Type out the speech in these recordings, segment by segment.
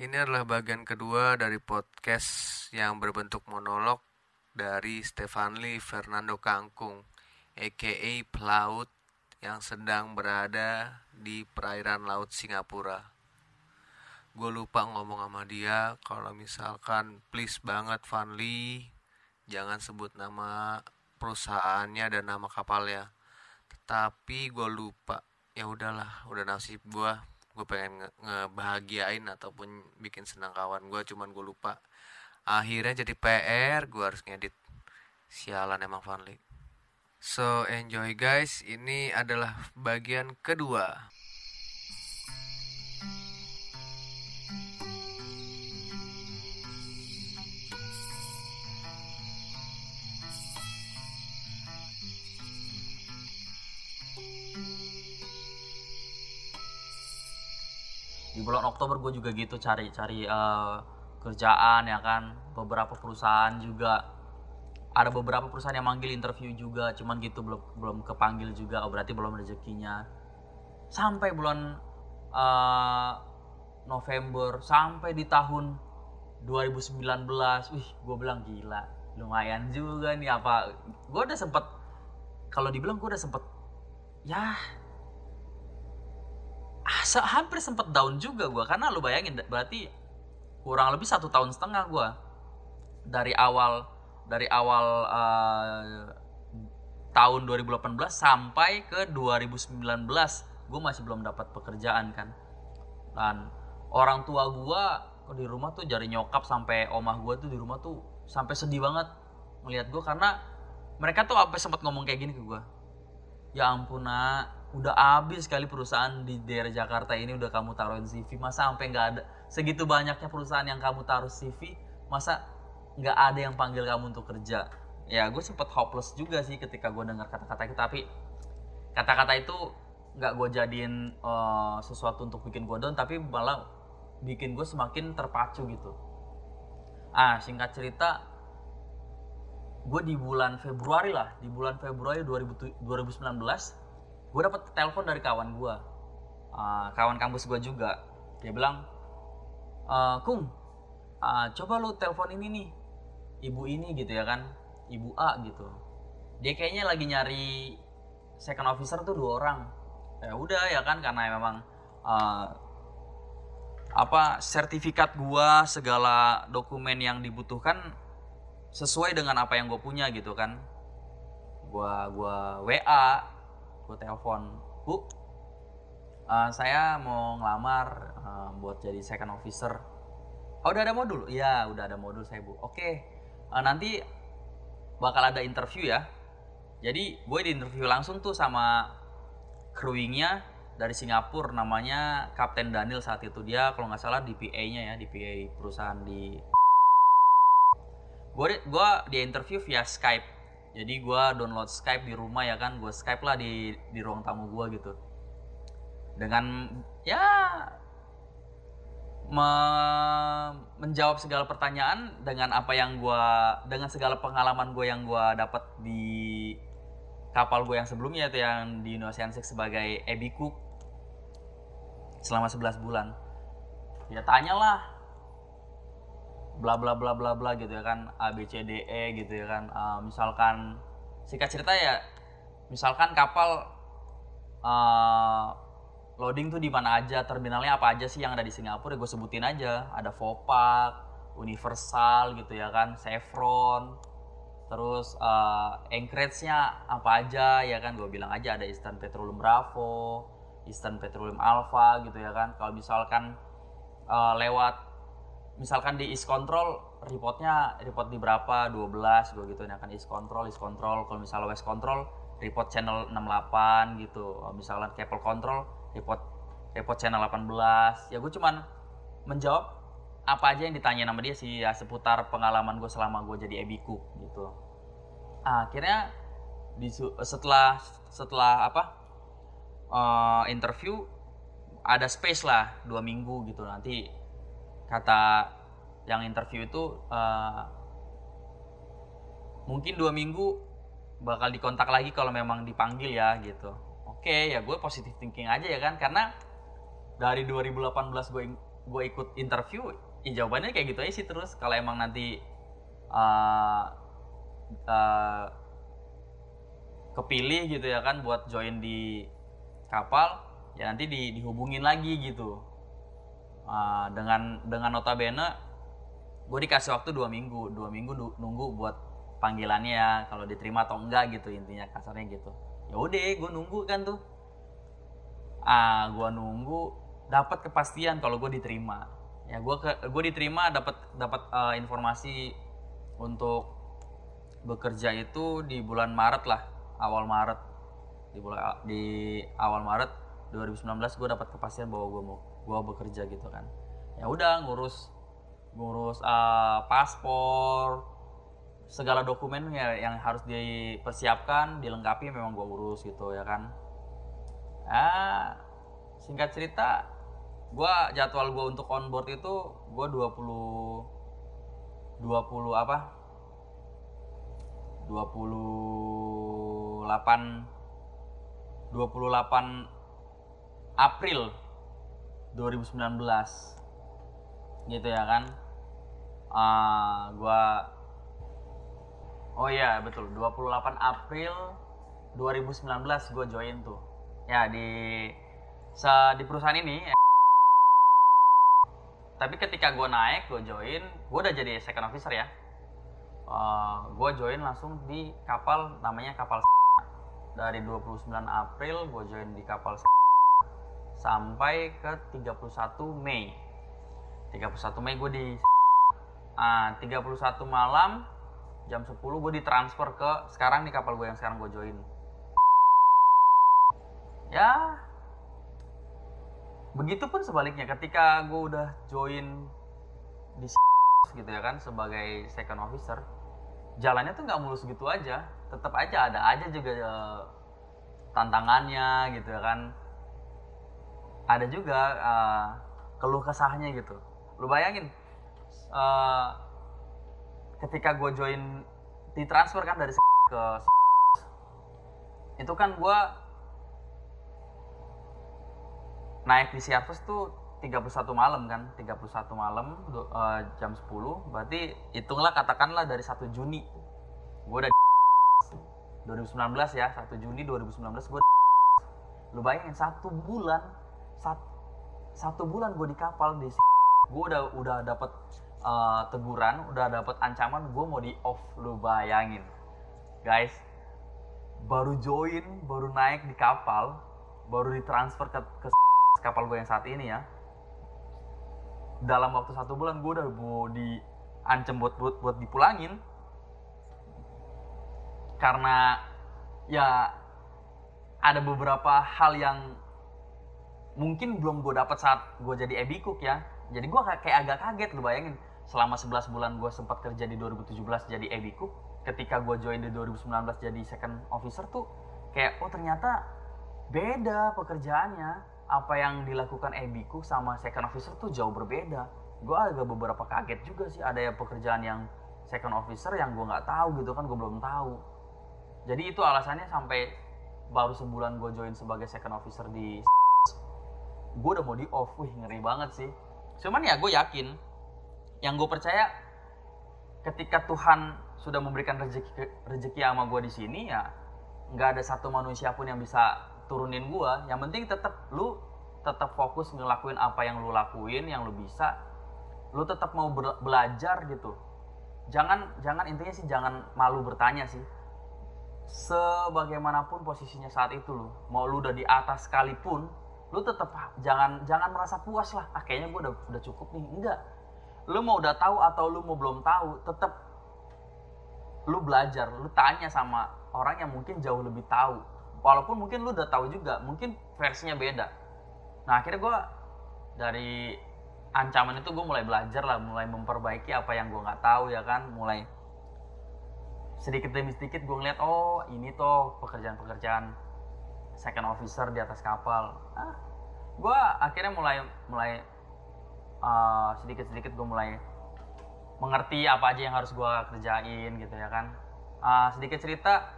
Ini adalah bagian kedua dari podcast yang berbentuk monolog dari Stefanli Fernando Kangkung, aka Pelaut, yang sedang berada di perairan laut Singapura. Gue lupa ngomong sama dia kalau misalkan please banget Vanli, jangan sebut nama perusahaannya dan nama kapalnya. Tetapi gue lupa, ya udahlah, udah nasib gue gue pengen nge ngebahagiain ataupun bikin senang kawan gue cuman gue lupa. Akhirnya jadi PR gue harus ngedit. Sialan emang Vanli so enjoy guys. Ini adalah bagian kedua bulan Oktober gue juga gitu cari cari uh, kerjaan ya kan. Beberapa perusahaan juga. Ada beberapa perusahaan yang manggil interview juga cuman gitu belum belum kepanggil juga. Oh berarti belum rezekinya. Sampai bulan uh, November sampai di tahun 2019 wih gue bilang gila. Lumayan juga nih apa gue udah sempet kalau dibilang gue udah sempet ya hampir sempet down juga gue karena lu bayangin berarti kurang lebih satu tahun setengah gue dari awal dari awal uh, tahun 2018 sampai ke 2019 gue masih belum dapat pekerjaan kan. Dan orang tua gue di rumah tuh dari nyokap sampai omah gue tuh di rumah tuh sampai sedih banget melihat gue karena mereka tuh apa sempat ngomong kayak gini ke gue ya ampun nak udah habis sekali perusahaan di daerah Jakarta ini udah kamu taruhin CV masa sampai nggak ada segitu banyaknya perusahaan yang kamu taruh CV masa nggak ada yang panggil kamu untuk kerja? Ya gue sempet hopeless juga sih ketika gue dengar kata-kata itu tapi kata-kata itu nggak gue jadiin uh, sesuatu untuk bikin gue down tapi malah bikin gue semakin terpacu gitu. Ah singkat cerita gue di bulan Februari lah di bulan Februari 2019 gue dapet telepon dari kawan gue uh, kawan kampus gue juga. Dia bilang uh, kung uh, coba lu telepon ini nih ibu ini gitu ya kan. Ibu A gitu. Dia kayaknya lagi nyari second officer tuh dua orang. Ya udah ya kan karena memang uh, apa sertifikat gua segala dokumen yang dibutuhkan sesuai dengan apa yang gue punya gitu kan. Gua gua WA gue telepon bu uh, saya mau ngelamar uh, buat jadi second officer. Oh udah ada modul? Iya udah ada modul saya bu. Oke uh, nanti bakal ada interview ya. Jadi gue di interview langsung tuh sama crewingnya dari Singapura namanya Kapten Daniel saat itu. Dia kalau nggak salah di PA-nya ya di PA perusahaan di gue gue di interview via Skype jadi gue download Skype di rumah ya kan gue Skype lah di di ruang tamu gue gitu. Dengan ya me, menjawab segala pertanyaan dengan apa yang gue dengan segala pengalaman gue yang gue dapat di kapal gue yang sebelumnya itu yang di Six sebagai Abby Cook selama 11 bulan. Ya tanyalah bla bla bla bla bla gitu ya kan A B C D E gitu ya kan. Uh, misalkan singkat cerita ya misalkan kapal uh, loading tuh di mana aja terminalnya apa aja sih yang ada di Singapura ya gue sebutin aja. Ada Vopak Universal gitu ya kan Chevron terus uh, Anchorage-nya apa aja ya kan. Gue bilang aja ada Eastern Petroleum Bravo Eastern Petroleum Alpha gitu ya kan. Kalau misalkan uh, lewat misalkan di is control reportnya report di berapa? 12 gue gitu ini akan is control is control. Kalau misalnya west control report channel 68 gitu. Misalkan cable control report report channel 18 ya gue cuman menjawab apa aja yang ditanya nama dia sih ya seputar pengalaman gue selama gue jadi ebiku gitu. Nah, akhirnya di setelah setelah apa uh, interview ada space lah dua minggu gitu. Nanti kata yang interview itu uh, mungkin dua minggu bakal dikontak lagi kalau memang dipanggil ya gitu. Oke ya gue positif thinking aja ya kan karena dari 2018 gue gue ikut interview ya jawabannya kayak gitu aja sih terus. Kalau emang nanti uh, uh, kepilih gitu ya kan buat join di kapal ya nanti di, dihubungin lagi gitu uh, dengan dengan notabene gue dikasih waktu dua minggu. Dua minggu nunggu buat panggilannya ya kalau diterima atau enggak gitu intinya kasarnya gitu. Ya udah gue nunggu kan tuh. Ah gue nunggu dapat kepastian kalau gue diterima. Ya gue gue diterima dapat dapat uh, informasi untuk bekerja itu di bulan Maret lah awal Maret. Di bulan di awal Maret 2019 gue dapat kepastian bahwa gue mau gue bekerja gitu kan. Ya udah ngurus ngurus uh, paspor segala dokumen ya yang harus dipersiapkan dilengkapi memang gue urus gitu ya kan. Ah singkat cerita gue jadwal gue untuk on board itu gue 20 20 apa? 28 28 April 2019 gitu ya kan? Uh, gua oh iya betul. 28 April 2019 gue join tuh. Ya di di perusahaan ini. Tapi ketika gue naik gue join gue udah jadi second officer ya. Uh, eh, gue join langsung di kapal namanya kapal dari 29 April gue join di kapal sampai ke 31 Mei 31 Mei gue di uh, 31 malam jam 10 gue ditransfer ke sekarang di kapal gue yang sekarang gue join ya Begitupun sebaliknya ketika gue udah join di gitu ya kan sebagai second officer, jalannya tuh nggak mulus gitu aja. Tetap aja ada aja juga uh, tantangannya gitu ya kan. Ada juga uh, keluh kesahnya gitu. Lu bayangin uh, ketika gue join di transfer kan dari ke itu kan gue naik di Siarpus tuh 31 malam kan 31 malam uh, jam 10 berarti hitunglah katakanlah dari 1 Juni gue udah 2019 ya 1 Juni 2019 gue lu bayangin satu bulan sat, satu bulan gue di kapal di gue udah udah dapat uh, teguran udah dapat ancaman gue mau di off lu bayangin. Guys baru join baru naik di kapal baru ditransfer ke, ke kapal gue yang saat ini ya. Dalam waktu satu bulan gue udah mau diancam buat buat buat dipulangin. Karena ya ada beberapa hal yang mungkin belum gue dapat saat gue jadi Ebi Cook ya. Jadi gue kayak agak kaget lu bayangin. Selama 11 bulan gue sempat kerja di 2017 jadi Ebi Cook ketika gue join di 2019 jadi second officer tuh kayak oh ternyata beda pekerjaannya. Apa yang dilakukan Ebiku sama second officer tuh jauh berbeda. Gue agak beberapa kaget juga sih ada ya pekerjaan yang second officer yang gue nggak tahu gitu kan gue belum tahu. Jadi itu alasannya sampai baru sebulan gue join sebagai second officer di gue udah mau di off wih ngeri banget sih. Cuman ya gue yakin yang gue percaya ketika Tuhan sudah memberikan rezeki rezeki sama gue di sini ya nggak ada satu manusia pun yang bisa turunin gua. Yang penting tetap lu tetap fokus ngelakuin apa yang lu lakuin yang lu bisa. Lu tetap mau belajar gitu. Jangan jangan intinya sih jangan malu bertanya sih. Sebagaimanapun posisinya saat itu lu mau lu udah di atas sekalipun lu tetap jangan jangan merasa puas lah. Ah kayaknya gua udah udah cukup nih. Enggak. Lu mau udah tahu atau lu mau belum tahu tetap lu belajar lu tanya sama orang yang mungkin jauh lebih tahu. Walaupun mungkin lu udah tahu juga mungkin versinya beda. Nah akhirnya gue dari ancaman itu gue mulai belajar lah mulai memperbaiki apa yang gue nggak tahu ya kan? Mulai sedikit demi sedikit gue ngeliat oh ini tuh pekerjaan-pekerjaan second officer di atas kapal. Ah gue akhirnya mulai mulai uh, sedikit-sedikit gue mulai mengerti apa aja yang harus gue kerjain gitu ya kan. Uh, sedikit cerita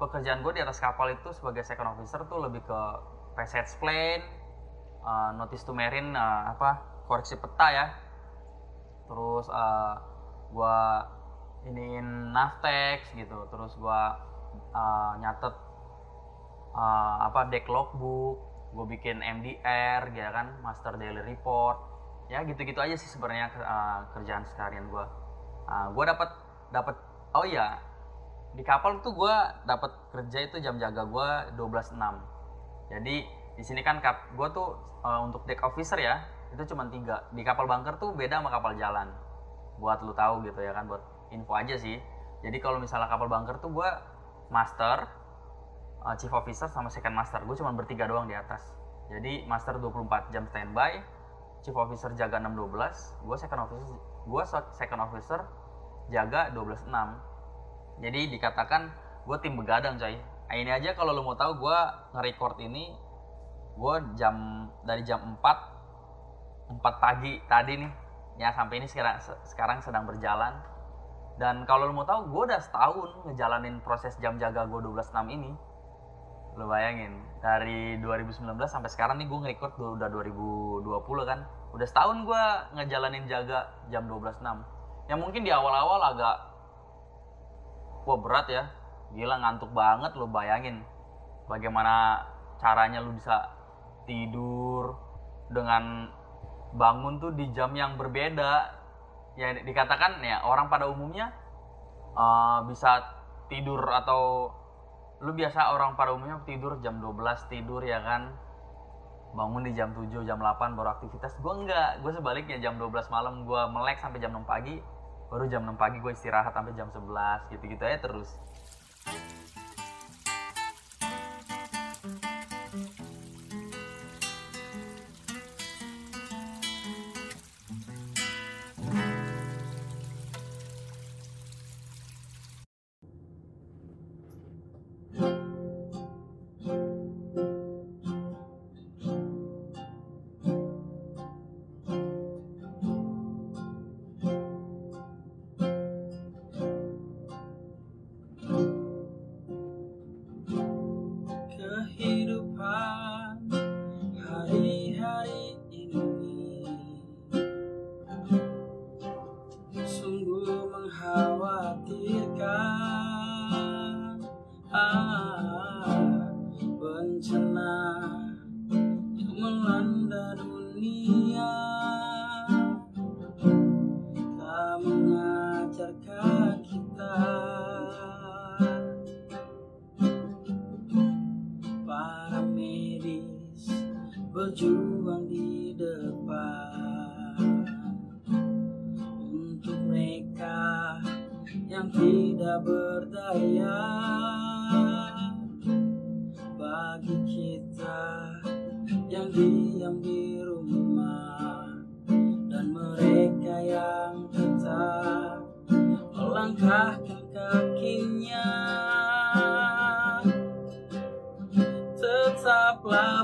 pekerjaan gue di atas kapal itu sebagai second officer tuh lebih ke passage plan, uh, notice to marine, uh, apa koreksi peta ya. Terus uh, gue iniin naftex gitu. Terus gue uh, nyatet uh, apa deck logbook gue bikin MDR ya kan master daily report. Ya gitu-gitu aja sih sebenarnya uh, kerjaan sekalian gue uh, gue dapat dapat oh iya di kapal tuh gue dapat kerja itu jam jaga gue 12.6 jadi di sini kan kap gue tuh uh, untuk deck officer ya itu cuma tiga. Di kapal bunker tuh beda sama kapal jalan. Buat lu tahu gitu ya kan buat info aja sih. Jadi kalau misalnya kapal bunker tuh gue master uh, chief officer sama second master. Gue cuma bertiga doang di atas. Jadi master 24 jam standby chief officer jaga 612 gue second officer gue second officer jaga 126 jadi dikatakan gue tim begadang coy. Nah, ini aja kalau lo mau tahu gue nge-record ini gue jam dari jam 4 4 pagi tadi nih. Ya sampai ini sekarang sekarang sedang berjalan. Dan kalau lo mau tahu gue udah setahun ngejalanin proses jam jaga gue 12.6 ini lo bayangin dari 2019 sampai sekarang nih gue nge-record udah 2020 kan. Udah setahun gue ngejalanin jaga jam 12.6 yang mungkin di awal-awal agak wah berat ya. Gila ngantuk banget lo bayangin. Bagaimana caranya lo bisa tidur dengan bangun tuh di jam yang berbeda. Ya dikatakan ya orang pada umumnya uh, bisa tidur atau lu biasa orang pada umumnya tidur jam 12 tidur ya kan? Bangun di jam 7 jam 8 baru aktivitas. Gue enggak. Gue sebaliknya jam 12 malam gue melek sampai jam 6 pagi baru jam 6 pagi gue istirahat sampai jam 11 gitu-gitu aja terus Para para Meris Bandido.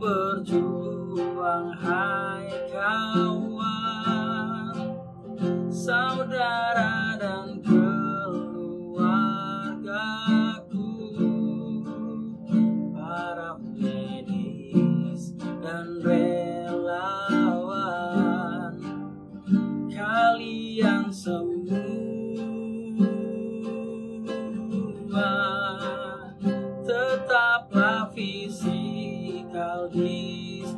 berjuang hai kawan. Saudara kita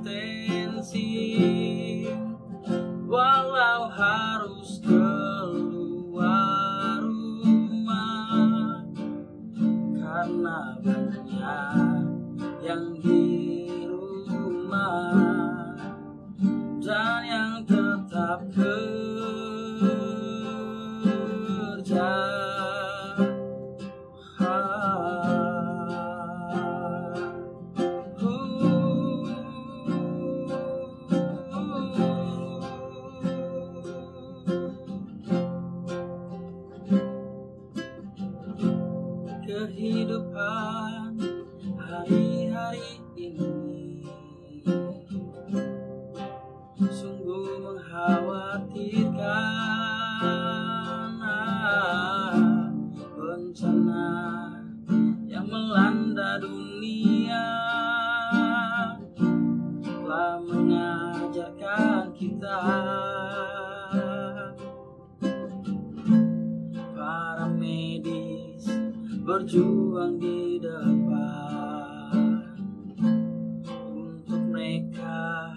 berjuang di depan untuk mereka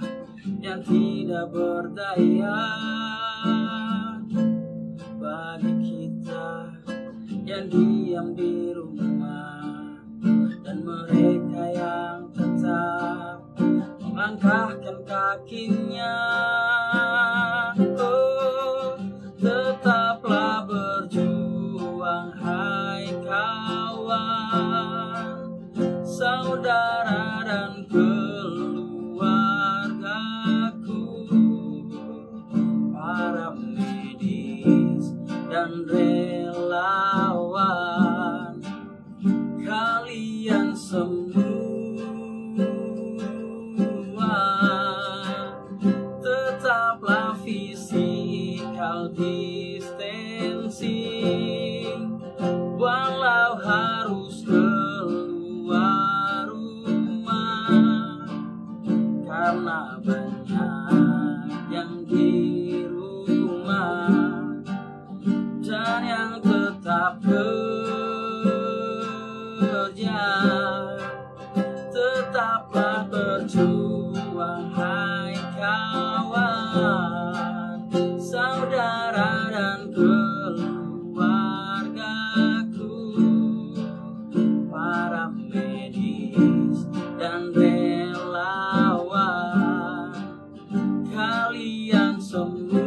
yang tidak berdaya bagi kita yang diam di rumah dan mereka yang tetap melangkahkan kakinya. Korean song